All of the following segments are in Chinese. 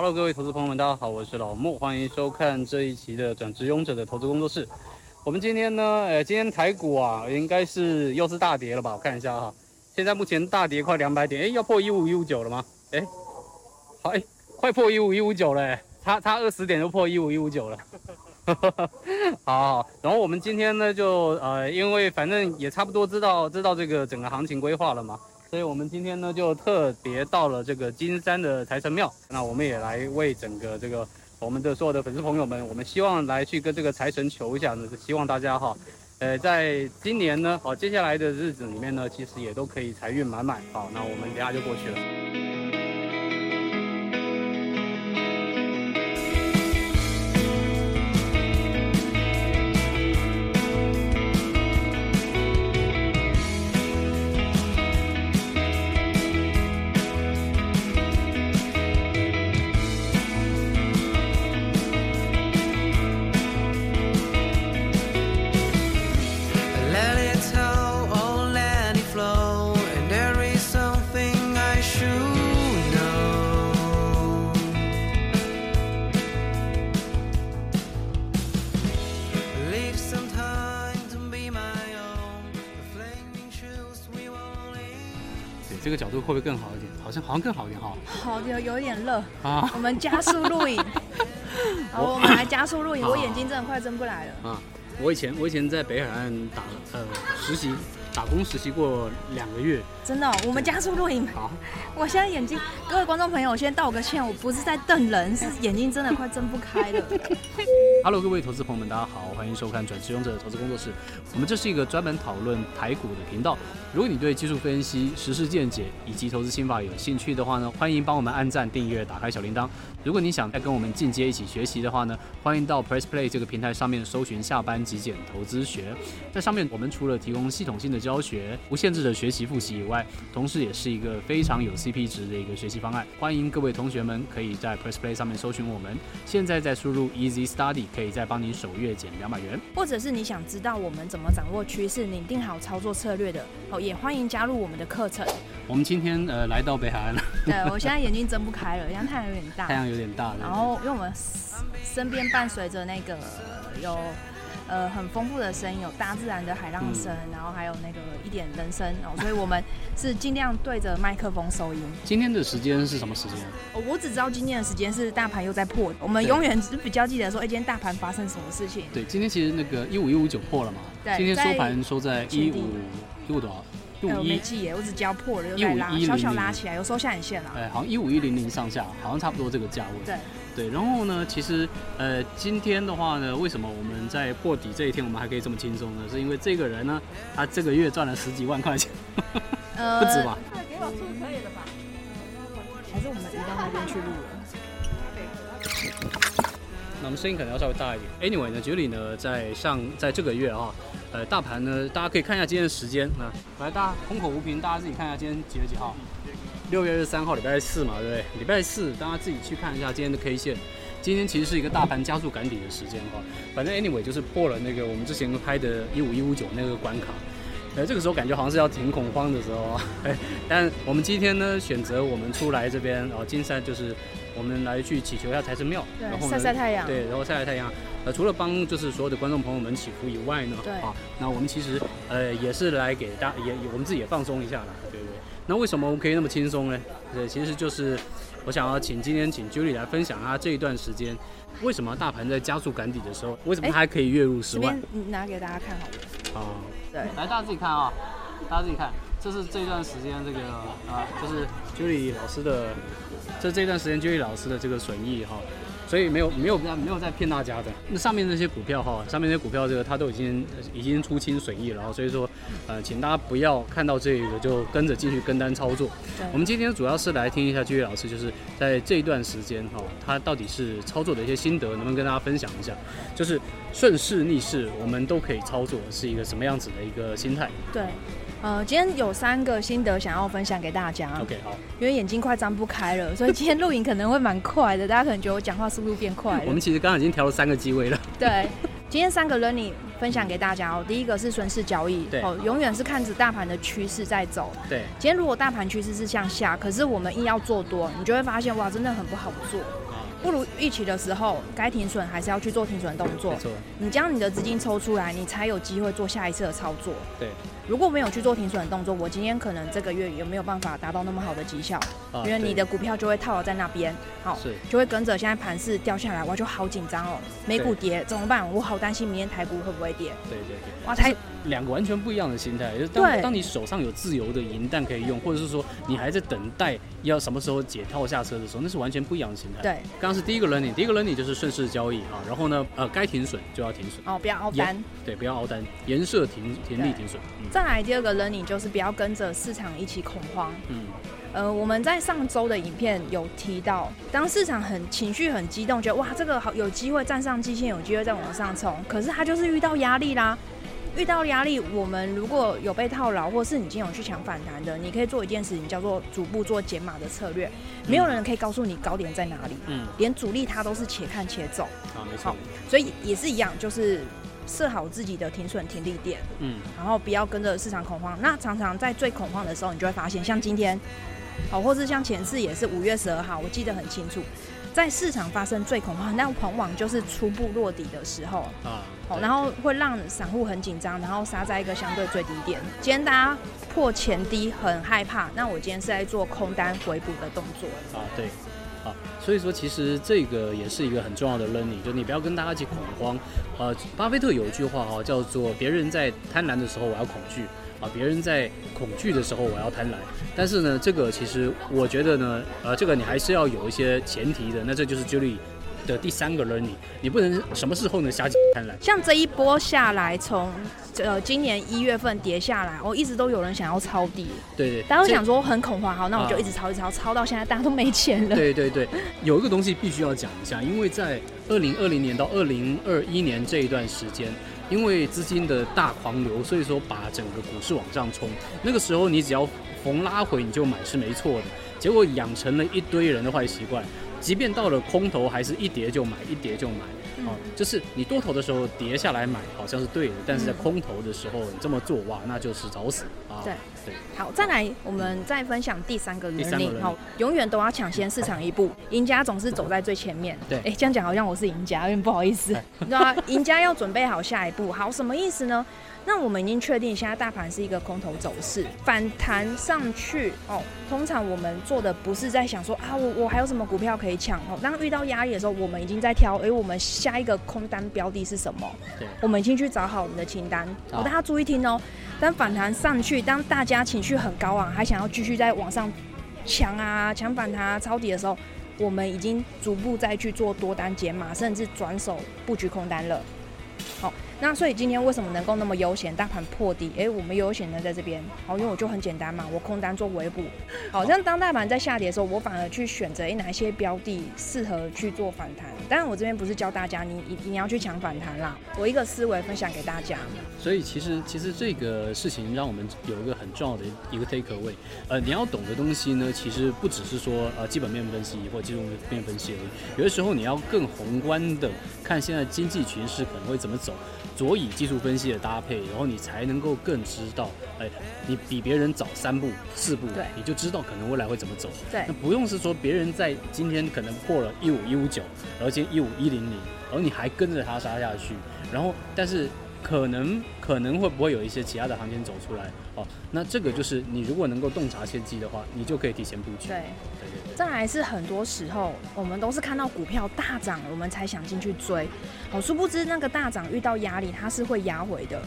Hello，各位投资朋友们，大家好，我是老莫，欢迎收看这一期的转职勇者的投资工作室。我们今天呢，呃，今天台股啊，应该是又是大跌了吧？我看一下哈，现在目前大跌快两百点，哎，要破一五一五九了吗？哎，好，哎，快破一五一五九了，差差二十点就破一五一五九了。好，然后我们今天呢，就呃，因为反正也差不多知道知道这个整个行情规划了嘛。所以我们今天呢，就特别到了这个金山的财神庙。那我们也来为整个这个我们的所有的粉丝朋友们，我们希望来去跟这个财神求一下呢，希望大家哈，呃，在今年呢，哦，接下来的日子里面呢，其实也都可以财运满满。好，那我们等下就过去了。这个角度会不会更好一点？好像好像更好一点哈。好，有有点热啊。我们加速录影，好，我们来加速录影。我眼睛真的快睁不来了。啊，我以前我以前在北海岸打呃实习。打工实习过两个月，真的，我们加速录影。好，我现在眼睛，各位观众朋友，我先道个歉，我不是在瞪人，是眼睛真的快睁不开了。Hello，各位投资朋友们，大家好，欢迎收看转职勇者投资工作室。我们这是一个专门讨论台股的频道。如果你对技术分析、实时见解以及投资心法有兴趣的话呢，欢迎帮我们按赞、订阅、打开小铃铛。如果你想再跟我们进阶一起学习的话呢，欢迎到 Press Play 这个平台上面搜寻下班极简投资学。在上面，我们除了提供系统性的教学、无限制的学习复习以外，同时也是一个非常有 CP 值的一个学习方案。欢迎各位同学们可以在 Press Play 上面搜寻我们。现在在输入 Easy Study，可以再帮你首月减两百元。或者是你想知道我们怎么掌握趋势、拟定好操作策略的哦，也欢迎加入我们的课程。我们今天呃来到北海岸了。对我现在眼睛睁不开了，因为太阳有点大。太阳有点大。然后因为我们身边伴随着那个有。呃，很丰富的声音，有大自然的海浪声，然后还有那个一点人声哦，所以我们是尽量对着麦克风收音。今天的时间是什么时间？我只知道今天的时间是大盘又在破，我们永远只比较记得说，哎，今天大盘发生什么事情？对，今天其实那个一五一五九破了嘛。对。今天收盘收在一五一五多少？一五一。没记耶，我只交破了又在拉，小小拉起来，有收下影线了。哎，好像一五一零零上下，好像差不多这个价位。对。对，然后呢，其实，呃，今天的话呢，为什么我们在破底这一天，我们还可以这么轻松呢？是因为这个人呢，他这个月赚了十几万块钱，不止吧？给我出可以了吧？还是我们移到那边去录了？那我们声音可能要稍微大一点。Anyway 呢，九里呢，在上在这个月啊，呃，大盘呢，大家可以看一下今天的时间啊，来，大家空口无凭，大家自己看一下今天几月几号。六月二十三号，礼拜四嘛，对不对？礼拜四，大家自己去看一下今天的 K 线。今天其实是一个大盘加速赶底的时间哈。反正 anyway 就是破了那个我们之前拍的一五一五九那个关卡。呃，这个时候感觉好像是要挺恐慌的时候啊。哎，但我们今天呢，选择我们出来这边哦，金山就是我们来去祈求一下财神庙，然后晒晒太阳。对，然后晒晒太阳。呃，除了帮就是所有的观众朋友们祈福以外呢，对啊，那我们其实呃也是来给大也我们自己也放松一下啦，对不对？那为什么我们可以那么轻松呢？对，其实就是我想要请今天请 Julie 来分享啊，这一段时间为什么大盘在加速赶底的时候，为什么它还可以月入十万？拿给大家看好了。啊，对，来大家自己看啊，大家自己看，这是这段时间这个啊，就是 Julie 老师的，这这段时间 Julie 老师的这个损益哈。所以没有没有没有在骗大家的。那上面这些股票哈，上面这些股票这个它都已经已经出清损益了，然后所以说，呃，请大家不要看到这个就跟着进去跟单操作。我们今天主要是来听一下居位老师，就是在这一段时间哈，他到底是操作的一些心得，能不能跟大家分享一下？就是顺势逆势我们都可以操作，是一个什么样子的一个心态？对。呃，今天有三个心得想要分享给大家。OK，好。因为眼睛快张不开了，所以今天录影可能会蛮快的。大家可能觉得我讲话速度变快了。我们其实刚刚已经调了三个机位了。对，今天三个 learning 分享给大家哦。第一个是顺势交易，对哦，永远是看着大盘的趋势在走。对，今天如果大盘趋势是向下，可是我们硬要做多，你就会发现哇，真的很不好做。啊，不如预期的时候，该停损还是要去做停损动作没。错，你将你的资金抽出来，你才有机会做下一次的操作。对，如果没有去做停损的动作，我今天可能这个月也没有办法达到那么好的绩效，啊因为你的股票就会套牢在那边，好，就会跟着现在盘势掉下来，哇，就好紧张哦。美股跌怎么办？我好担心明天台股会不会跌？对对对。哇，台两个完全不一样的心态，就是当对当你手上有自由的银弹可以用，或者是说你还在等待要什么时候解套下车的时候，那是完全不一样的心态。，对刚刚是第一个 learning，第一个 learning 就是顺势交易啊，然后呢，呃，该停损就要停损，哦，不要凹单。对，不要熬单，颜色停停利停损。嗯再来第二个 learning 就是不要跟着市场一起恐慌。嗯，呃，我们在上周的影片有提到，当市场很情绪很激动，觉得哇这个好有机会站上季线，有机会再往上冲，可是它就是遇到压力啦。遇到压力，我们如果有被套牢，或是你今天有去抢反弹的，你可以做一件事情，叫做逐步做减码的策略。没有人可以告诉你高点在哪里，嗯，连主力他都是且看且走，啊，没错，所以也是一样，就是设好自己的停损停利点。嗯，然后不要跟着市场恐慌。那常常在最恐慌的时候，你就会发现，像今天，哦，或是像前次也是五月十二号，我记得很清楚，在市场发生最恐慌，那往往就是初步落底的时候，啊，好，然后会让散户很紧张，然后杀在一个相对最低点。今天大家破前低很害怕，那我今天是在做空单回补的动作。啊，对，啊，所以说其实这个也是一个很重要的 learning，就你不要跟大家一起恐慌。呃，巴菲特有一句话哈、叫做“别人在贪婪的时候我要恐惧，啊，别人在恐惧的时候我要贪婪”。但是呢，这个其实我觉得呢，呃，这个你还是要有一些前提的，那这就是 Julie 的第三个 learning，你不能什么时候能瞎贪婪。像这一波下来，从呃今年一月份跌下来，我、一直都有人想要抄底，对对，大家都想说很恐慌，好，那我就啊一直抄，一直抄，抄到现在大家都没钱了。对对对，有一个东西必须要讲一下，因为在二零二零年到二零二一年这一段时间，因为资金的大狂流，所以说把整个股市往上冲。那个时候你只要逢拉回你就买是没错的，结果养成了一堆人的坏习惯，即便到了空头还是一跌就买，一跌就买。哦，就是你多头的时候跌下来买好像是对的，但是在嗯空头的时候你这么做哇，那就是找死啊！对对，好，再来我们再分享第三个第三个 learning，learning 好，永远都要抢先市场一步，赢家总是走在最前面。对哎，这样讲好像我是赢家，有点不好意思。对啊，赢家要准备好下一步。好，什么意思呢？那我们已经确定现在大盘是一个空头走势，反弹上去哦。通常我们做的不是在想说啊，我我还有什么股票可以抢哦。当遇到压力的时候，我们已经在挑，哎，我们下一个空单标的是什么？对我们已经去找好我们的清单。大家注意听哦。当反弹上去，当大家情绪很高昂，还想要继续在往上抢啊、抢反弹啊、抄底的时候，我们已经逐步再去做多单减码，甚至转手布局空单了。好，那所以今天为什么能够那么悠闲？大盘破底，诶，我们悠闲的在这边，好，因为我就很简单嘛，我空单做围补。好，像当大盘在下跌的时候，我反而去选择诶哪一些标的适合去做反弹。当然，我这边不是教大家你一定要去抢反弹啦，我一个思维分享给大家。所以其实其实这个事情让我们有一个很重要的一个 take away，呃，你要懂的东西呢，其实不只是说呃基本面分析或技术面分析而已，有的时候你要更宏观的看现在经济趋势可能会怎么走，所以技术分析的搭配，然后你才能够更知道，哎，你比别人早三步四步对，你就知道可能未来会怎么走。对那不用是说别人在今天可能破了一五一五九，然后今天一五一零零，然后你还跟着它杀下去，然后但是可能可能会不会有一些其他的行情走出来哦？那这个就是你如果能够洞察先机的话，你就可以提前布局。对。再来是很多时候，我们都是看到股票大涨，我们才想进去追。好，殊不知那个大涨遇到压力，它是会压回的。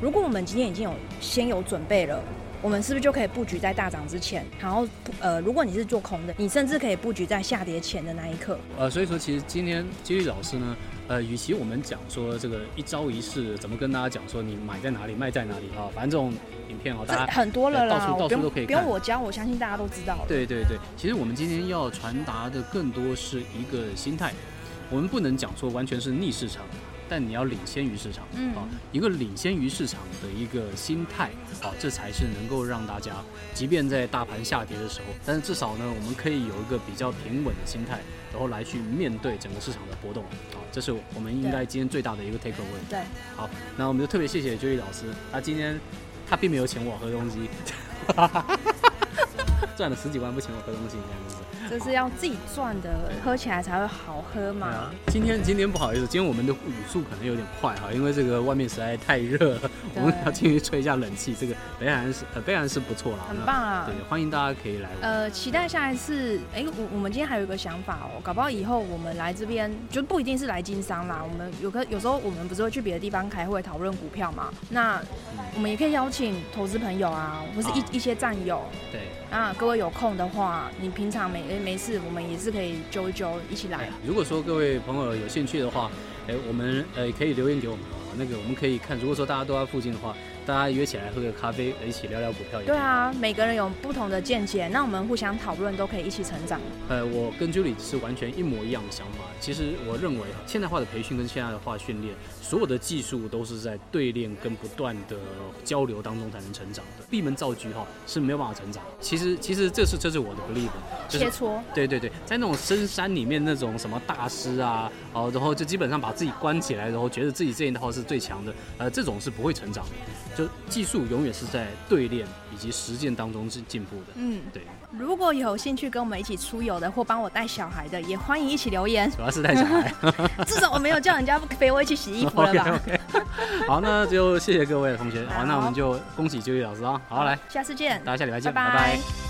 如果我们今天已经有先有准备了，我们是不是就可以布局在大涨之前？然后，呃，如果你是做空的，你甚至可以布局在下跌前的那一刻。呃，所以说其实今天基律老师呢，呃，与其我们讲说这个一招一式怎么跟大家讲说你买在哪里卖在哪里啊，反正这种影片哦，大家很多了啦，到处到处都可以看不用我教，我相信大家都知道了。对对对，其实我们今天要传达的更多是一个心态，我们不能讲说完全是逆市场，但你要领先于市场。嗯啊，一个领先于市场的一个心态，啊，这才是能够让大家，即便在大盘下跌的时候，但是至少呢，我们可以有一个比较平稳的心态，然后来去面对整个市场的波动。啊，这是我们应该今天最大的一个 take away。对，好，那我们就特别谢谢 Joey 老师，他今天他并没有请我喝东西，赚了十几万不请我喝东西，这样子。这是要自己赚的，喝起来才会好喝嘛。啊，今天今天不好意思，今天我们的语速可能有点快哈，因为这个外面实在太热了，我们要进去吹一下冷气。这个北海岸是呃北海岸是不错啦，很棒啊对，欢迎大家可以来。呃，期待下一次。哎、我我们今天还有一个想法哦，搞不好以后我们来这边就不一定是来经商啦。我们有个有时候我们不是会去别的地方开会讨论股票嘛？那我们也可以邀请投资朋友啊，或是一、啊一些战友。对，那各位有空的话，你平常没没事，我们也是可以揪一揪，一起来。如果说各位朋友有兴趣的话，哎，我们呃可以留言给我们啊，那个我们可以看，如果说大家都在附近的话，大家约起来喝个咖啡，一起聊聊股票。对啊，每个人有不同的见解，那我们互相讨论，都可以一起成长。呃，我跟 Julie 是完全一模一样的想法。其实我认为现代化的培训跟现代化训练，所有的技术都是在对练跟不断的交流当中才能成长的。闭门造车哈是没有办法成长。其实其实这是这是我的 belief，就是切磋，对对对，在那种深山里面那种什么大师啊，哦，然后就基本上把自己关起来，然后觉得自己这一套是最强的，呃，这种是不会成长的。就技术永远是在对练以及实践当中是进步的。嗯，对，如果有兴趣跟我们一起出游的，或帮我带小孩的，也欢迎一起留言。主要是带小孩。至少我没有叫人家陪我一起洗衣服了吧 好，那就谢谢各位同学，好，好那我们就恭喜就业老师啊，好，来，下次见，大家下礼拜见，拜拜拜